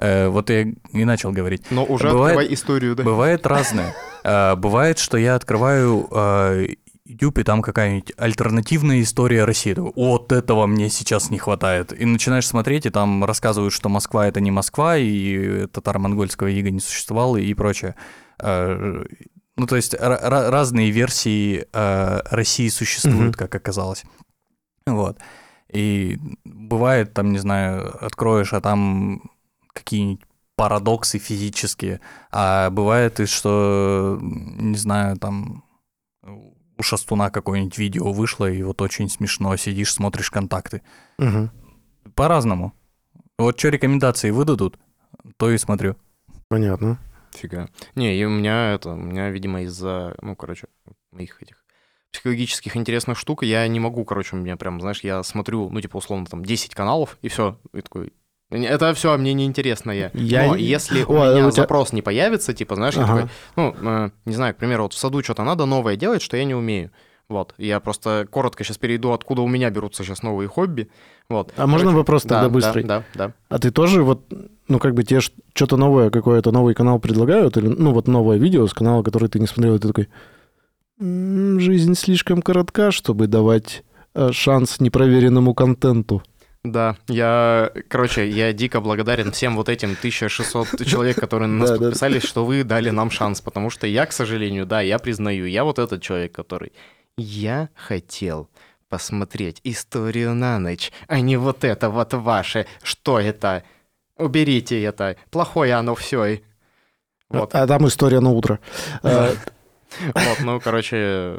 Э, вот я и начал говорить. Но уже бывает, открывай историю, да? Бывает разное. Э, бывает, что я открываю э, YouTube, и там какая-нибудь альтернативная история России. Вот этого мне сейчас не хватает. И начинаешь смотреть, и там рассказывают, что Москва — это не Москва, и татаро-монгольского ига не существовало, и прочее. Ну, то есть разные версии России существуют, как оказалось. Вот. И бывает, там, не знаю, откроешь, а там какие-нибудь парадоксы физические. А бывает и что, не знаю, там у Шастуна какое-нибудь видео вышло, и вот очень смешно, сидишь, смотришь контакты. Угу. По-разному. Вот что рекомендации выдадут, то и смотрю. Понятно. Фига. Не, и у меня это, у меня, видимо, из-за, ну, короче, моих этих психологических интересных штук я не могу, короче, у меня прям, знаешь, я смотрю, ну, типа, условно, там, 10 каналов, и все, и такой, это все мне не интересно я. я. Но если у меня у тебя... запрос не появится, типа, знаешь, ага. я такой, ну, э, не знаю, к примеру, вот в саду что-то надо новое делать, что я не умею. Вот, я просто коротко сейчас перейду, откуда у меня берутся сейчас новые хобби. Вот. А можно Короче, вопрос тогда да, быстрый? Да, да, да. А ты тоже вот, ну, как бы тебе что-то новое, какой-то новый канал предлагают, или, ну, вот новое видео с канала, который ты не смотрел, и ты такой, «М, жизнь слишком коротка, чтобы давать э, шанс непроверенному контенту. Да, я, короче, я дико благодарен всем вот этим 1600 человек, которые на нас Да, да. подписались, что вы дали нам шанс, потому что я, к сожалению, да, я признаю, я вот этот человек, который... Я хотел посмотреть историю на ночь, а не вот это вот ваше. Что это? Уберите это. Плохое оно все. Вот, А там история на утро. Вот, ну, короче,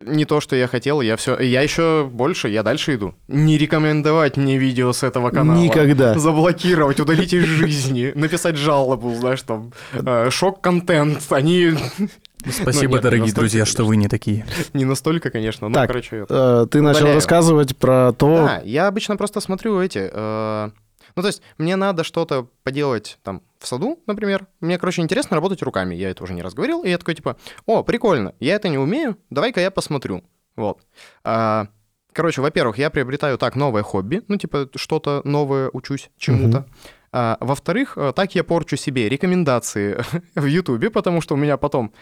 не то, что я хотел, я все, я еще больше, я дальше иду. Не рекомендовать мне видео с этого канала. Никогда. Заблокировать, удалить из жизни, написать жалобу, знаешь, там, э, шок-контент. Они Спасибо, нет, дорогие друзья, что вы не такие. не настолько, конечно, но, Так, короче, это- Э, Ты начал рассказывать про то... Да, я обычно просто смотрю эти... э, Ну, то есть мне надо что-то поделать там в саду, например. Мне, короче, интересно работать руками. Я это уже не раз говорил. И я такой, типа, о, прикольно, я это не умею, давай-ка я посмотрю. Вот. А, Короче, во-первых, я приобретаю так новое хобби, ну, типа, что-то новое учусь чему-то. А, во-вторых, э, так я порчу себе рекомендации в Ютубе, потому что у меня потом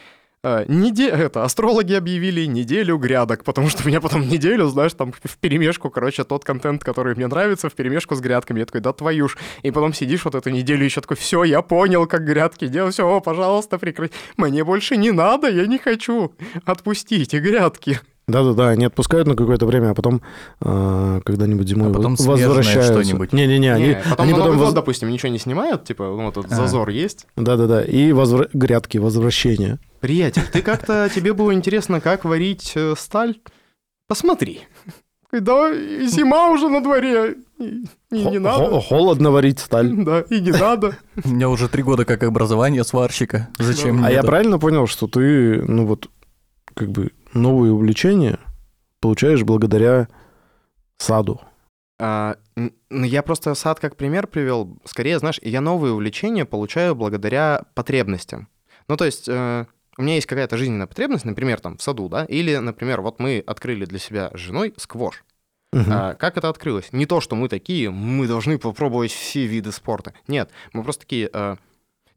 э, неде... это, астрологи объявили неделю грядок, потому что у меня потом неделю, знаешь, там в перемешку, короче, тот контент, который мне нравится, в перемешку с грядками. Я такой, да твою ж. И потом сидишь вот эту неделю еще такой, все, я понял, как грядки делать, все, пожалуйста, прекрати. Мне больше не надо, я не хочу. Отпустите грядки. Да-да-да, они отпускают на какое-то время, а потом э, когда-нибудь зимой А потом возвращаются. что-нибудь. Не-не-не, они, Не, потом они потом... Год, воз- допустим, ничего не снимают, типа, ну, вот этот А. зазор есть. Да-да-да, и возвра- грядки, возвращение. Приятель, ты как-то, тебе было интересно, как варить э, сталь? Посмотри. Да, и зима уже на дворе, и, и не надо. хо- Холодно варить сталь. Да, и не надо. У меня уже три года как образование сварщика. Зачем А мне я это? правильно понял, что ты, ну вот, как бы новые увлечения получаешь благодаря саду? А, ну, я просто сад как пример привел. Скорее, знаешь, я новые увлечения получаю благодаря потребностям. Ну, то есть, э, у меня есть какая-то жизненная потребность, например, там, в саду, да, или, например, вот мы открыли для себя с женой сквош. Мгм. А, как это открылось? Не то, что мы такие, мы должны попробовать все виды спорта. Нет, мы просто такие, э,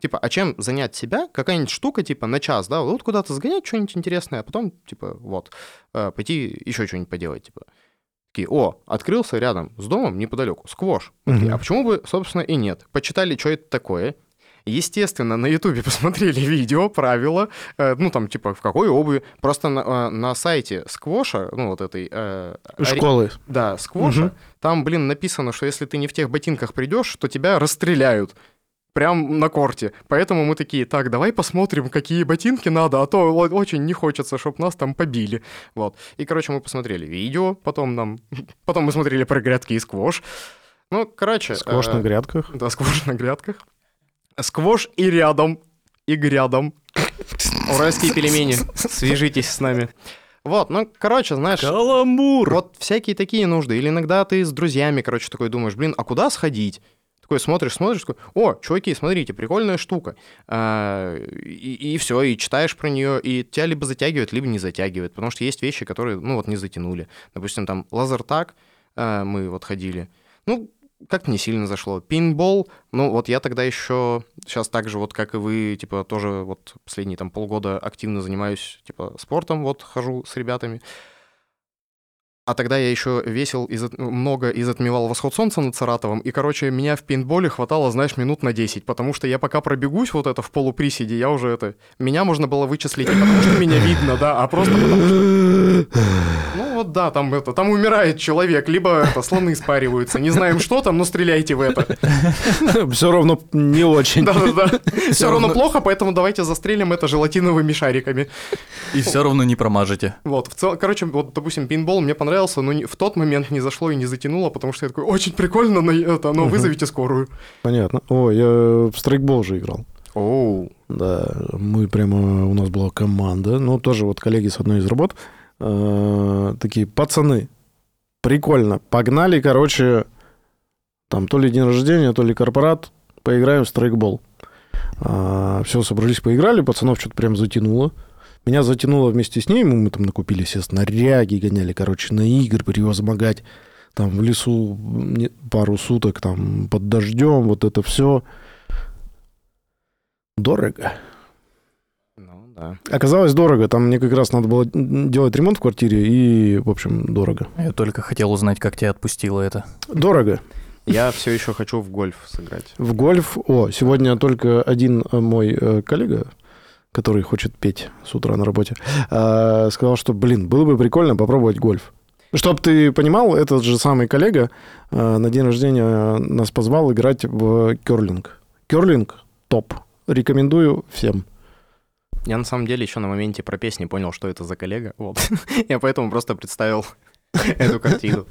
типа, а чем занять себя? Какая-нибудь штука, типа, на час, да, вот куда-то сгонять, что-нибудь интересное, а потом, типа, вот, э, пойти еще что-нибудь поделать, типа. Такие, о, открылся рядом с домом неподалеку, сквош. Такие, Мгм. а почему бы, собственно, и нет? Почитали, что это такое. Естественно, на Ютубе посмотрели видео, правила, э, ну, там, типа, в какой обуви. Просто на, э, на сайте сквоша, ну, вот этой... э, ари- Школы. да, сквоша. Мгм. Там, блин, написано, что если ты не в тех ботинках придешь, то тебя расстреляют. Прям на корте. Поэтому мы такие, так, давай посмотрим, какие ботинки надо, а то очень не хочется, чтобы нас там побили. Вот. И, короче, мы посмотрели видео, потом нам... Потом мы смотрели про грядки и сквош. Ну, короче... Сквош э, на грядках. Да, сквош на грядках. Сквош и рядом. И грядом. Уральские пельмени. Свяжитесь с нами. Вот, ну, короче, знаешь... Каламбур! Вот всякие такие нужды. Или иногда ты с друзьями, короче, такой думаешь, блин, а куда сходить? Такой смотришь, смотришь, такой, о, чуваки, смотрите, прикольная штука. А, и, все, и читаешь про нее, и тебя либо затягивает, либо не затягивает. Потому что есть вещи, которые, ну, вот не затянули. Допустим, там лазертаг а, мы вот ходили. Ну, как-то не сильно зашло. Пинбол, ну, вот я тогда еще сейчас так же, вот как и вы, типа, тоже вот последние там полгода активно занимаюсь, типа, спортом, вот хожу с ребятами. А тогда я еще весил и зат- много и затмевал восход солнца над Саратовом. И, короче, меня в пейнтболе хватало, знаешь, минут на 10. Потому что я пока пробегусь вот это в полуприседе, я уже это... Меня можно было вычислить не потому, что меня видно, да, а просто потому, что... Ну вот да, там это, там умирает человек, либо это, слоны спариваются. Не знаем, что там, но стреляйте в это. Все равно не очень. Да-да-да. Все равно плохо, поэтому давайте застрелим это желатиновыми шариками. И все равно не промажете. Вот, короче, вот, допустим, пинбол мне понравился, но не- в тот момент не зашло и не затянуло, потому что я такой, очень прикольно, но, это, но вызовите скорую. Понятно. О, я в страйкбол уже играл. Оу. Да, мы прямо, у нас была команда, ну, тоже вот коллеги с одной из работ, э, такие, пацаны, прикольно, погнали, короче, там то ли день рождения, то ли корпорат, поиграем в страйкбол. все, собрались, поиграли, пацанов что-то прям затянуло. Меня затянуло вместе с ней, мы там накупили все снаряги, гоняли, короче, на игры, превозмогать там в лесу пару суток, там под дождем, вот это все. Дорого. Ну, да. Оказалось дорого. Там мне как раз надо было делать ремонт в квартире, и, в общем, дорого. Я только хотел узнать, как тебя отпустило это. Дорого. Я все еще хочу в гольф сыграть. В гольф... О, сегодня только один э, мой э, коллега, который хочет петь с утра на работе, э, сказал, что, блин, было бы прикольно попробовать гольф. Чтоб ты понимал, этот же самый коллега э, на день рождения нас позвал играть в керлинг. Керлинг топ. Рекомендую всем. Я на самом деле еще на моменте про песни понял, что это за коллега. Вот. Я поэтому просто представил эту картину.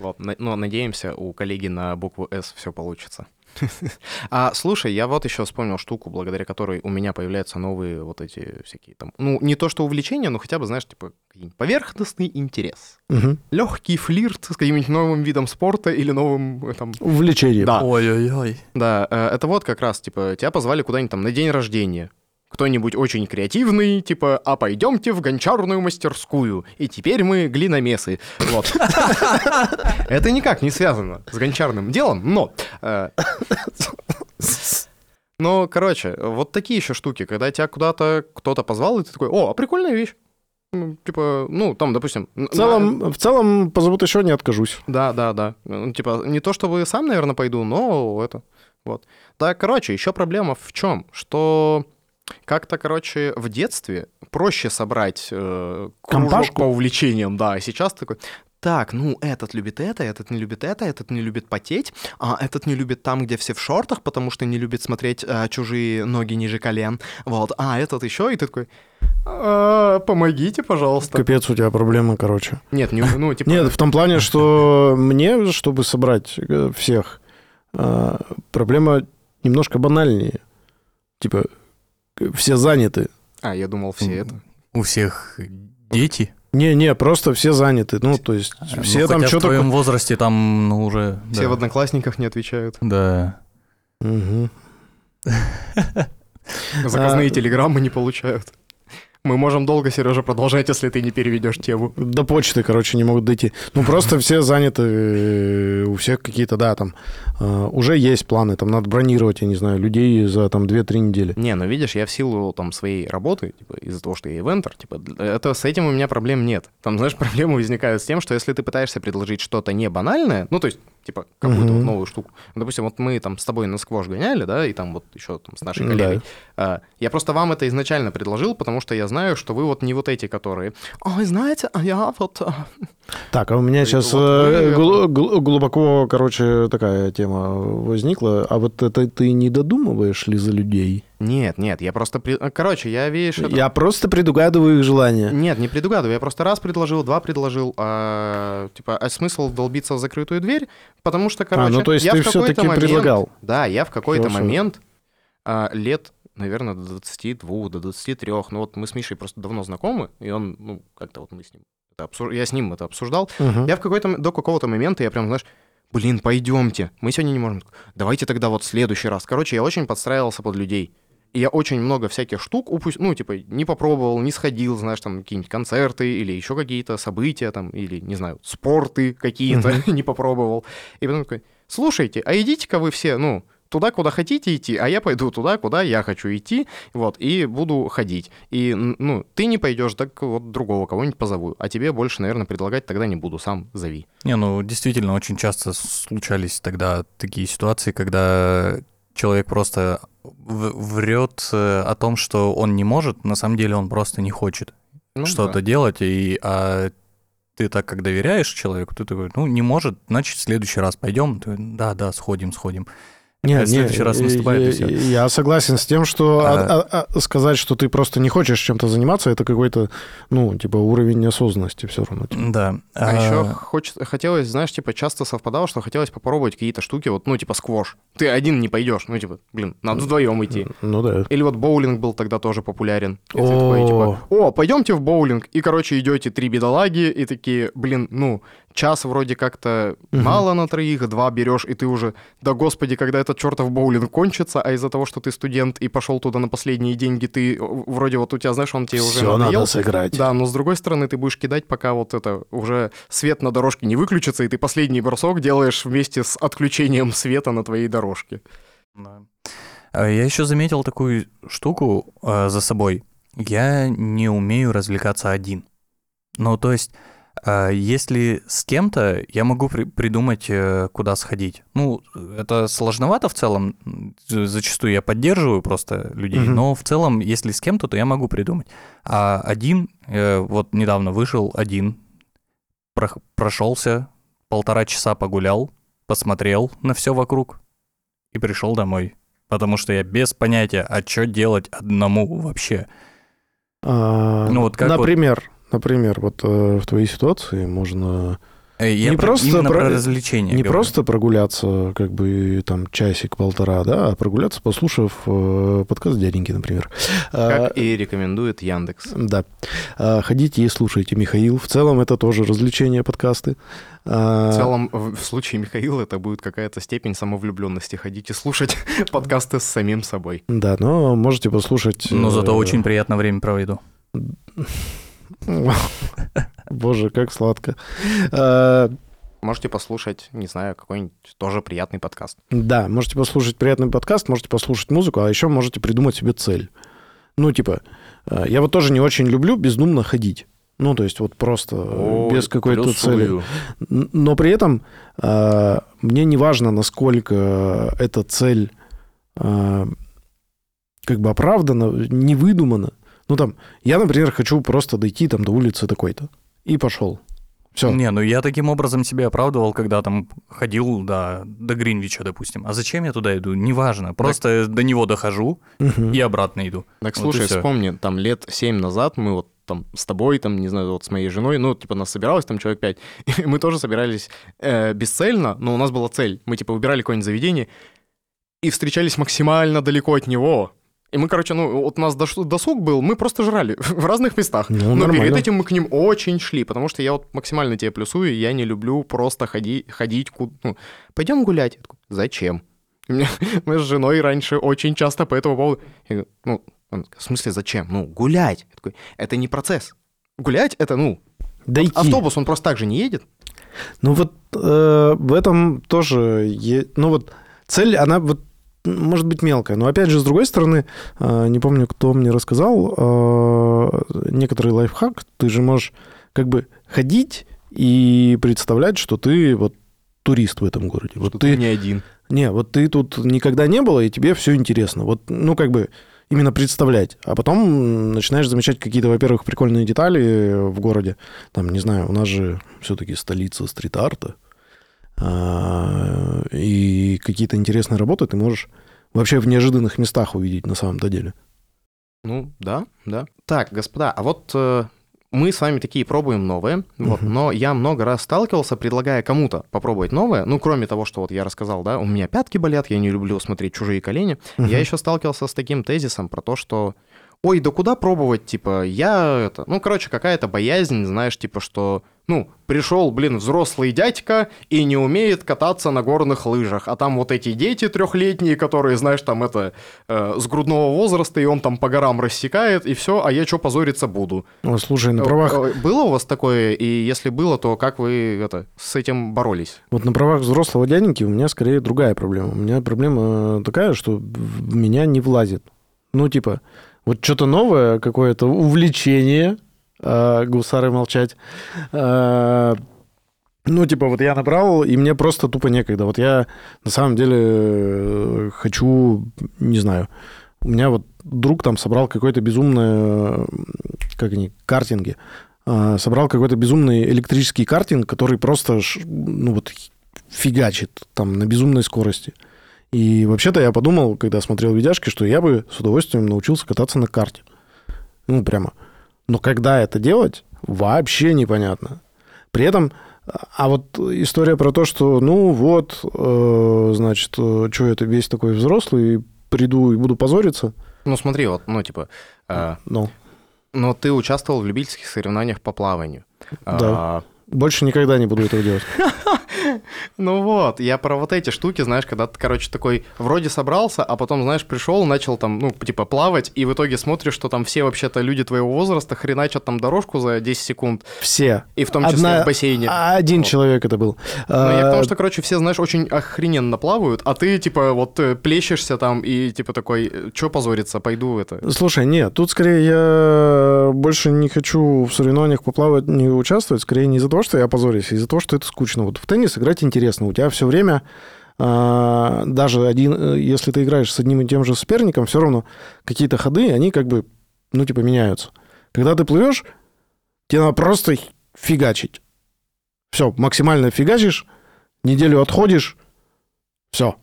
Вот. Но надеемся, у коллеги на букву «С» все получится. А, слушай, я вот еще вспомнил штуку, благодаря которой у меня появляются новые вот эти всякие там... Ну, не то что увлечения, но хотя бы, знаешь, типа поверхностный интерес. Мгм. Легкий флирт с каким-нибудь новым видом спорта или новым э, там... Увлечение. Да. Ой-ой-ой. Да, э, это вот как раз, типа, тебя позвали куда-нибудь там на день рождения. Кто-нибудь очень креативный, типа, а пойдемте в гончарную мастерскую, и теперь мы глиномесы. Вот. Это никак не связано с гончарным делом, но... э, Но, короче, вот такие еще штуки, когда тебя куда-то кто-то позвал, и ты такой, о, а прикольная вещь. Ну, типа, ну, там, допустим... В целом, в целом, позовут еще, не откажусь. Да, да, да. Ну, типа, не то чтобы сам, наверное, пойду, но это. Вот. Да, короче, еще проблема в чем? Что как-то, короче, в детстве проще собрать э, кружок Компашку? по увлечениям, да, а сейчас такой. Так, ну, этот любит это, этот не любит это, этот не любит потеть, а этот не любит там, где все в шортах, потому что не любит смотреть э, чужие ноги ниже колен. Вот, а этот еще, и ты такой, «А, помогите, пожалуйста. Капец, у тебя проблемы, короче. Нет, не, ну, типа... Нет, в том плане, что мне, чтобы собрать э, всех, проблема немножко банальнее. Типа, все заняты. А, я думал, все это. У всех дети. Не-не, просто все заняты. Ну, то есть, Ну, все там хотя в что-то... твоем возрасте там, ну, уже... Все да. в одноклассниках не отвечают. Да. Мгм. Заказные А- телеграммы не получают. Мы можем долго, Сережа, продолжать, если ты не переведешь тему. До почты, короче, не могут дойти. Ну, просто все заняты, э, у всех какие-то, да, там, э, уже есть планы, там, надо бронировать, я не знаю, людей за, там, 2-3 недели. Не, ну видишь, я в силу там своей работы, типа, из-за того, что я ивентер, типа, это с этим у меня проблем нет. Там, знаешь, проблемы возникают с тем, что если ты пытаешься предложить что-то не банальное, ну, то есть, типа, какую-то Мгм. вот новую штуку. Допустим, вот мы там с тобой на сквош гоняли, да, и там вот еще там с нашей Да. коллегой. А, Я просто вам это изначально предложил, потому что я знаю, что вы вот не вот эти, которые, ой, знаете, а я вот... а». Так, а у меня И сейчас вот вы- глубоко, короче, такая тема возникла. А вот это ты не додумываешь ли за людей? Нет, нет, я просто... при- Короче, я, видишь, это- Я просто предугадываю их желания. Нет, не предугадываю. Я просто раз предложил, два предложил. а, типа, а смысл долбиться в закрытую дверь? Потому что, короче, а, ну то есть я ты в какой-то все-таки момент- предлагал. Да, я в какой-то момент а, лет, наверное, до 22, до 23, ну вот мы с Мишей просто давно знакомы, и он, ну, как-то вот мы с ним, это обсуж- я с ним это обсуждал. Мгм. Я в какой-то, до какого-то момента, я прям, знаешь, блин, пойдемте, мы сегодня не можем. Давайте тогда вот в следующий раз. Короче, я очень подстраивался под людей. И я очень много всяких штук упустил, ну, типа, не попробовал, не сходил, знаешь, там, какие-нибудь концерты или еще какие-то события, там, или, не знаю, спорты какие-то не попробовал. И потом такой, слушайте, а идите-ка вы все, ну, туда, куда хотите идти, а я пойду туда, куда я хочу идти, вот, и буду ходить. И, ну, ты не пойдешь, так вот другого кого-нибудь позову, а тебе больше, наверное, предлагать тогда не буду, сам зови. Не, ну действительно очень часто случались тогда такие ситуации, когда человек просто врет э, о том, что он не может, на самом деле он просто не хочет Ну, что-то да. делать, и а ты так как доверяешь человеку, ты такой, ну не может, значит в следующий раз пойдем, да, да, сходим, сходим. Не, в следующий раз наступает, и я, я согласен с тем, что А- а- а- а сказать, что ты просто не хочешь чем-то заниматься, это какой-то, ну, типа, уровень неосознанности все равно. типа. Да. А, еще хотелось, знаешь, типа, часто совпадало, что хотелось попробовать какие-то штуки, вот, ну, типа, сквош. Ты один не пойдешь, ну, типа, блин, надо вдвоем идти. Ну да. Или вот боулинг был тогда тоже популярен. И О. такой, типа, о, пойдемте в боулинг. И, короче, идете три бедолаги и такие, блин, ну, час вроде как-то Мгм. мало на троих, два берешь, и ты уже, да господи, когда этот чертов боулинг кончится, а из-за того, что ты студент и пошел туда на последние деньги, ты э, вроде вот у тебя, знаешь, он тебе уже Все надоел. надо сыграть. Да, но с другой стороны, ты будешь кидать, пока вот это уже свет на дорожке не выключится, и ты последний бросок делаешь вместе с отключением света на твоей дорожке. Да. А Я еще заметил такую штуку э, за собой. Я не умею развлекаться один. Ну, то есть, если с кем-то, я могу при- придумать, э, куда сходить. Ну, это сложновато в целом. Зачастую я поддерживаю просто людей, Мгм. но в целом, если с кем-то, то я могу придумать. А один, э, вот недавно вышел один, прох- прошелся, полтора часа погулял, посмотрел на все вокруг и пришел домой. Потому что я без понятия, а что делать одному вообще. А, Ну, вот как вот- например, вот э, в твоей ситуации можно Э, Я Не про- просто про- про развлечения. не говорю. просто прогуляться, как бы там часик-полтора, да, а прогуляться, послушав э, подкаст дяденьки, например. А, Как и рекомендует Яндекс. Да. А, Ходите и слушайте, Михаил. В целом это тоже развлечение подкасты. А, В целом, в в случае Михаила это будет какая-то степень самовлюбленности. Ходите слушать подкасты с самим собой. Да, но можете послушать... Но зато э, очень приятно время проведу. Боже, как сладко. А, Можете послушать, не знаю, какой-нибудь тоже приятный подкаст. Да, можете послушать приятный подкаст, можете послушать музыку, а еще можете придумать себе цель. Ну, типа, э, я вот тоже не очень люблю бездумно ходить. Ну, то есть вот просто э, без какой-то цели. Но при этом э, мне не важно, насколько эта цель э, как бы оправдана, не выдумана. Ну, там, я, например, хочу просто дойти там до улицы такой-то. И пошел. Все. Не, ну я таким образом себя оправдывал, когда там ходил до, до Гринвича, допустим. А зачем я туда иду? Неважно. Просто до него дохожу и обратно иду. Так Вот слушай, вспомни, там лет семь назад мы вот там с тобой, там, не знаю, вот с моей женой, ну, типа, нас собиралось там человек пять, и мы тоже собирались э, бесцельно, но у нас была цель. Мы, типа, выбирали какое-нибудь заведение и встречались максимально далеко от него. И мы, короче, ну, вот у нас досуг был, мы просто жрали в разных местах. Ну, Но перед нормально. этим мы к ним очень шли, потому что я вот максимально тебе плюсую, я не люблю просто ходи, ходить куда... Ну, пойдем гулять. Такой, Зачем? Мы с женой раньше очень часто по этому поводу... Я говорю, ну, он в смысле зачем? Ну, гулять. Я такой, это не процесс. Гулять — это, ну, Дойти. автобус, он просто так же не едет. Ну вот э, в этом тоже, е- ну вот цель, она вот может быть мелкая, но опять же с другой стороны, э, не помню, кто мне рассказал, э, некоторый лайфхак, ты же можешь как бы ходить и представлять, что ты вот турист в этом городе. Вот Что ты, не один. не, вот ты тут никогда не было, и тебе все интересно. Вот, ну, как бы именно представлять. А потом начинаешь замечать какие-то, во-первых, прикольные детали в городе. Там, не знаю, у нас же все-таки столица стрит-арта. А, И какие-то интересные работы ты можешь вообще в неожиданных местах увидеть на самом-то деле. Ну, да, да. Так, господа, а вот э, мы с вами такие пробуем новые, вот, Мгм. но я много раз сталкивался, предлагая кому-то попробовать новое, ну, кроме того, что вот я рассказал, да, у меня пятки болят, я не люблю смотреть чужие колени, я Мгм. еще сталкивался с таким тезисом про то, что ой, да куда пробовать, типа, я это... Ну, короче, какая-то боязнь, знаешь, типа, что, ну, пришел, блин, взрослый дядька и не умеет кататься на горных лыжах, а там вот эти дети трехлетние, которые, знаешь, там это, э, с грудного возраста, и он там по горам рассекает, и все, а я что, позориться буду? О, слушай, на правах, Э, э, Было у вас такое, и если было, то как вы это, с этим боролись? вот на правах взрослого дяденьки у меня скорее другая проблема. У меня проблема такая, что в меня не влазит. Ну, типа, вот что-то новое, какое-то увлечение, а, гусары молчать. а, ну, типа, вот я набрал, и мне просто тупо некогда. Вот я на самом деле э, хочу, не знаю, у меня вот друг там собрал какое-то безумное, э, как они, картинги. А, Собрал какой-то безумный электрический картинг, который просто, ну вот, фигачит там на безумной скорости. И вообще-то я подумал, когда смотрел видяшки, что я бы с удовольствием научился кататься на карте. Ну, прямо. Но когда это делать, вообще непонятно. При этом, а вот история про то, что, ну вот, э, значит, что это весь такой взрослый, приду и буду позориться, Ну, смотри, вот, ну, типа, э, ну, но ты участвовал в любительских соревнованиях по плаванию. Да. А, Больше никогда не буду этого делать. Ну вот, я про вот эти штуки, знаешь, когда ты, короче, такой вроде собрался, а потом, знаешь, пришел, начал там, ну, типа, плавать, и в итоге смотришь, что там все вообще-то люди твоего возраста хреначат там дорожку за 10 секунд, Все. и в том числе Одна- в бассейне. А Один Вот. человек это был. Ну, я А, тому, что, короче, все, знаешь, очень охрененно плавают, а ты, типа, вот э, плещешься там и, типа, такой, чё позориться, пойду это. Слушай, нет, тут скорее я больше не хочу в соревнованиях поплавать, не участвовать, скорее не из-за того, что я позорюсь, из-за того, что это скучно. Вот в теннис играть интересно, у тебя все время а, даже один, э, если ты играешь с одним и тем же соперником, все равно какие-то ходы, они как бы, ну, типа, меняются. Когда ты плывешь, тебе надо просто фигачить. Все, максимально фигачишь, неделю отходишь, все.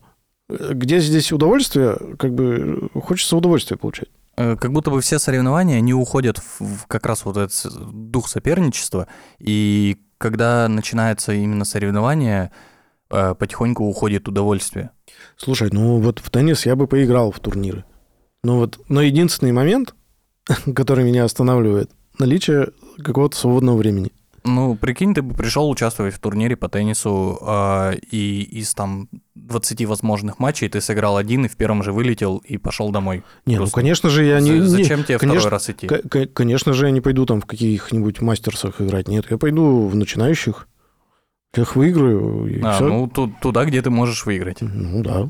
Где здесь удовольствие? Как бы э, хочется удовольствие получать. Э, Как будто бы все соревнования, они уходят в, как раз вот этот дух соперничества, и когда начинается именно соревнование, э, потихоньку уходит удовольствие. Слушай, ну вот в теннис я бы поиграл в турниры. Но вот, но единственный момент, который меня останавливает, наличие какого-то свободного времени. Ну, прикинь, ты бы пришел участвовать в турнире по теннису, э, и из там 20 возможных матчей ты сыграл один, и в первом же вылетел и пошел домой. Не, ну Просто конечно же я не, За- не- Зачем тебе конечно, второй раз идти? К- к- Конечно же, я не пойду там в каких-нибудь мастерсах играть. Нет, я пойду в начинающих. Я их выиграю, и А, всё. ну, ту- туда, где ты можешь выиграть. Ну да.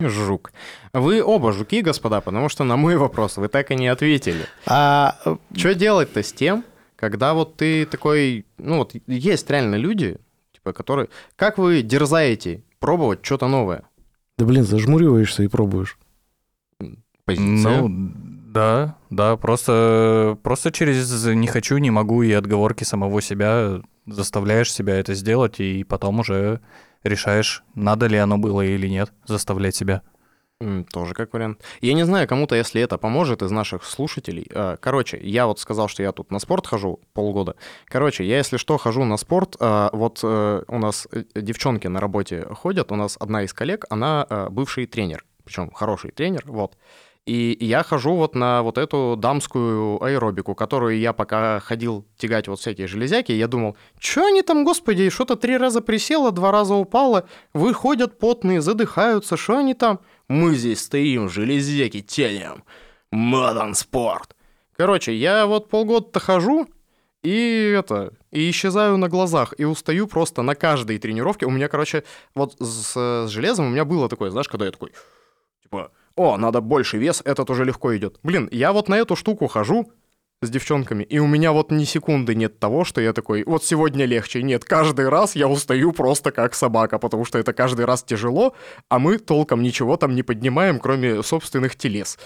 Жук. Вы оба жуки, господа, потому что на мой вопрос вы так и не ответили. А э, Что делать-то с тем, когда вот ты такой... Ну вот есть реально люди, типа, которые... Как вы дерзаете пробовать что-то новое? да блин, зажмуриваешься и пробуешь. Позиция. Ну, да, да, просто, просто через «не хочу», «не могу» и отговорки самого себя заставляешь себя это сделать, и потом уже решаешь, надо ли оно было или нет, заставлять себя. Тоже как вариант. Я не знаю, кому-то, если это поможет из наших слушателей. Э, Короче, я вот сказал, что я тут на спорт хожу полгода. Короче, я, если что, хожу на спорт. А, Вот э, у нас э, девчонки на работе ходят. У нас одна из коллег, она э, бывший тренер. Причем хороший тренер, вот. И я хожу вот на вот эту дамскую аэробику, которую я пока ходил тягать вот всякие железяки, я думал, что они там, господи, что-то три раза присело, два раза упало, выходят потные, задыхаются, что они там? Мы здесь стоим, железяки тянем. Модern спорт. Короче, я вот полгода-то хожу, и это, и исчезаю на глазах, и устаю просто на каждой тренировке. У меня, короче, вот с, с железом у меня было такое, знаешь, когда я такой, типа, о, надо больше вес, этот уже легко идет. Блин, я вот на эту штуку хожу с девчонками, и у меня вот ни секунды нет того, что я такой, вот сегодня легче. Нет, каждый раз я устаю просто как собака, потому что это каждый раз тяжело, а мы толком ничего там не поднимаем, кроме собственных телес.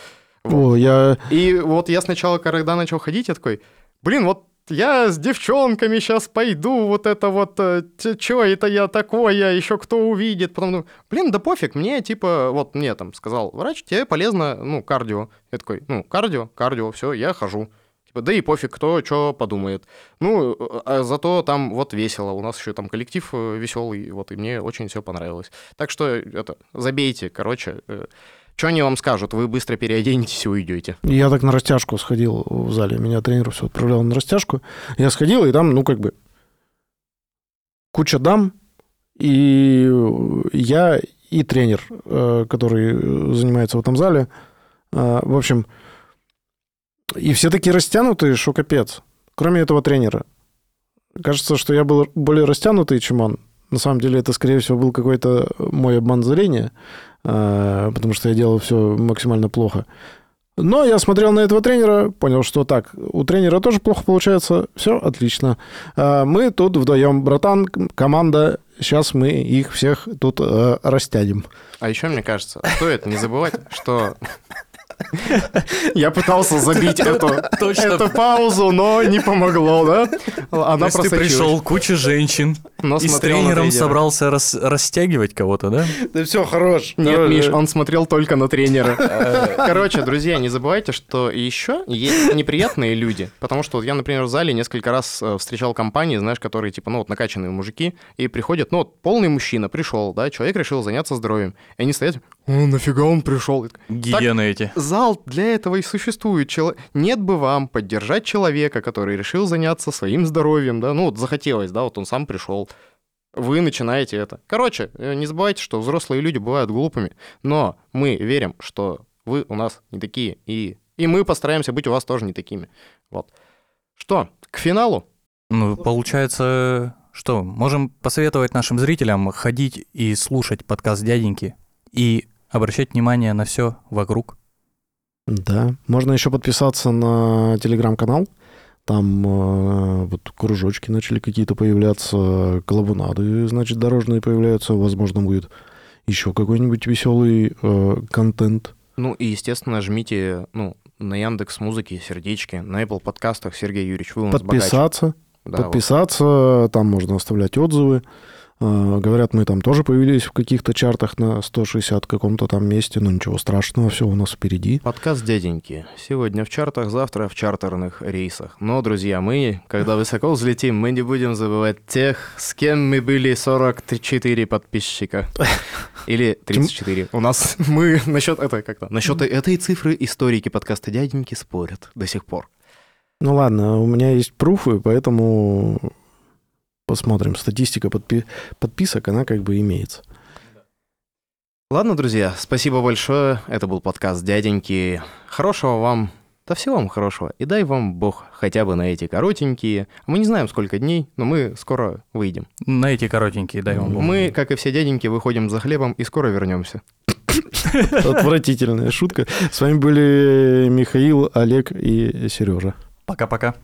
Вот. О, я... И вот я сначала, когда начал ходить, я такой, блин, вот я с девчонками сейчас пойду, вот это вот, что это я такое, еще кто увидит. Потом, думаю, блин, да пофиг, мне типа, вот мне там сказал врач, тебе полезно, ну, кардио. Я такой, ну, кардио, кардио, все, я хожу. Типа, да и пофиг, кто что подумает. Ну, а зато там вот весело, у нас еще там коллектив веселый, вот, и мне очень все понравилось. Так что, это, забейте, короче, что они вам скажут? Вы быстро переоденетесь и уйдете. Я так на растяжку сходил в зале. Меня тренер все отправлял на растяжку. Я сходил, и там, ну, как бы, куча дам, и я, и тренер, э, который занимается в этом зале. Э, В общем, и все такие растянутые, что капец. Кроме этого тренера. Кажется, что я был более растянутый, чем он. На самом деле это, скорее всего, был какой-то мой обман зрения, э, потому что я делал все максимально плохо. Но я смотрел на этого тренера, понял, что так, у тренера тоже плохо получается, все отлично. А Мы тут вдвоем, братан, команда, сейчас мы их всех тут э, растянем. А еще, мне кажется, стоит не забывать, что... Я пытался забить эту, Точно. эту паузу, но не помогло, да? Она То есть ты просочилась. пришел, куча женщин, но И с тренером собрался рас- растягивать кого-то, да? Да все, хорош. Нет, Миш, э, он смотрел только на тренера. Э, Короче, друзья, не забывайте, что еще есть неприятные люди. Потому что вот я, например, в зале несколько раз э, встречал компании, знаешь, которые типа, ну вот накачанные мужики, и приходят, ну вот полный мужчина пришел, да, человек решил заняться здоровьем. И они стоят, о, нафига он пришел? Так, Гиены эти. Зал для этого и существует. Чело- Нет бы вам поддержать человека, который решил заняться своим здоровьем, да, ну вот захотелось, да, вот он сам пришел. Вы начинаете это. Короче, э, не забывайте, что взрослые люди бывают глупыми, но мы верим, что вы у нас не такие, и, и мы постараемся быть у вас тоже не такими. Вот. Что, к финалу? Ну, получается, что, можем посоветовать нашим зрителям ходить и слушать подкаст дяденьки и обращать внимание на все вокруг. Да. Можно еще подписаться на телеграм-канал. Там э, вот кружочки начали какие-то появляться, коллабунады, значит, дорожные появляются. Возможно, будет еще какой-нибудь веселый э, контент. Ну и, естественно, жмите, ну, на Яндекс Музыке сердечки, на Apple подкастах Сергей Юрьевич, вы у нас богач. Подписаться. Да, вот. подписаться, там можно оставлять отзывы. Э, Говорят, мы там тоже появились в каких-то чартах на 160 каком-то там месте, но ничего страшного, все у нас впереди. Подкаст «Дяденьки». Сегодня в чартах, завтра в чартерных рейсах. Но, друзья, мы, когда высоко взлетим, мы не будем забывать тех, с кем мы были 44 подписчика. Или 34. У нас мы насчет это как-то. Насчет этой цифры историки подкаста «Дяденьки» спорят до сих пор. Ну ладно, у меня есть пруфы, поэтому посмотрим. Статистика подпи- подписок, она как бы имеется. Ладно, друзья, спасибо большое. Это был подкаст «Дяденьки». Хорошего вам, да всего вам хорошего. И дай вам Бог хотя бы на эти коротенькие. Мы не знаем, сколько дней, но мы скоро выйдем. На эти коротенькие, дай вам бог. Мы, как и все дяденьки, выходим за хлебом и скоро вернемся. Отвратительная шутка. С вами были Михаил, Олег и Сережа. Пока-пока.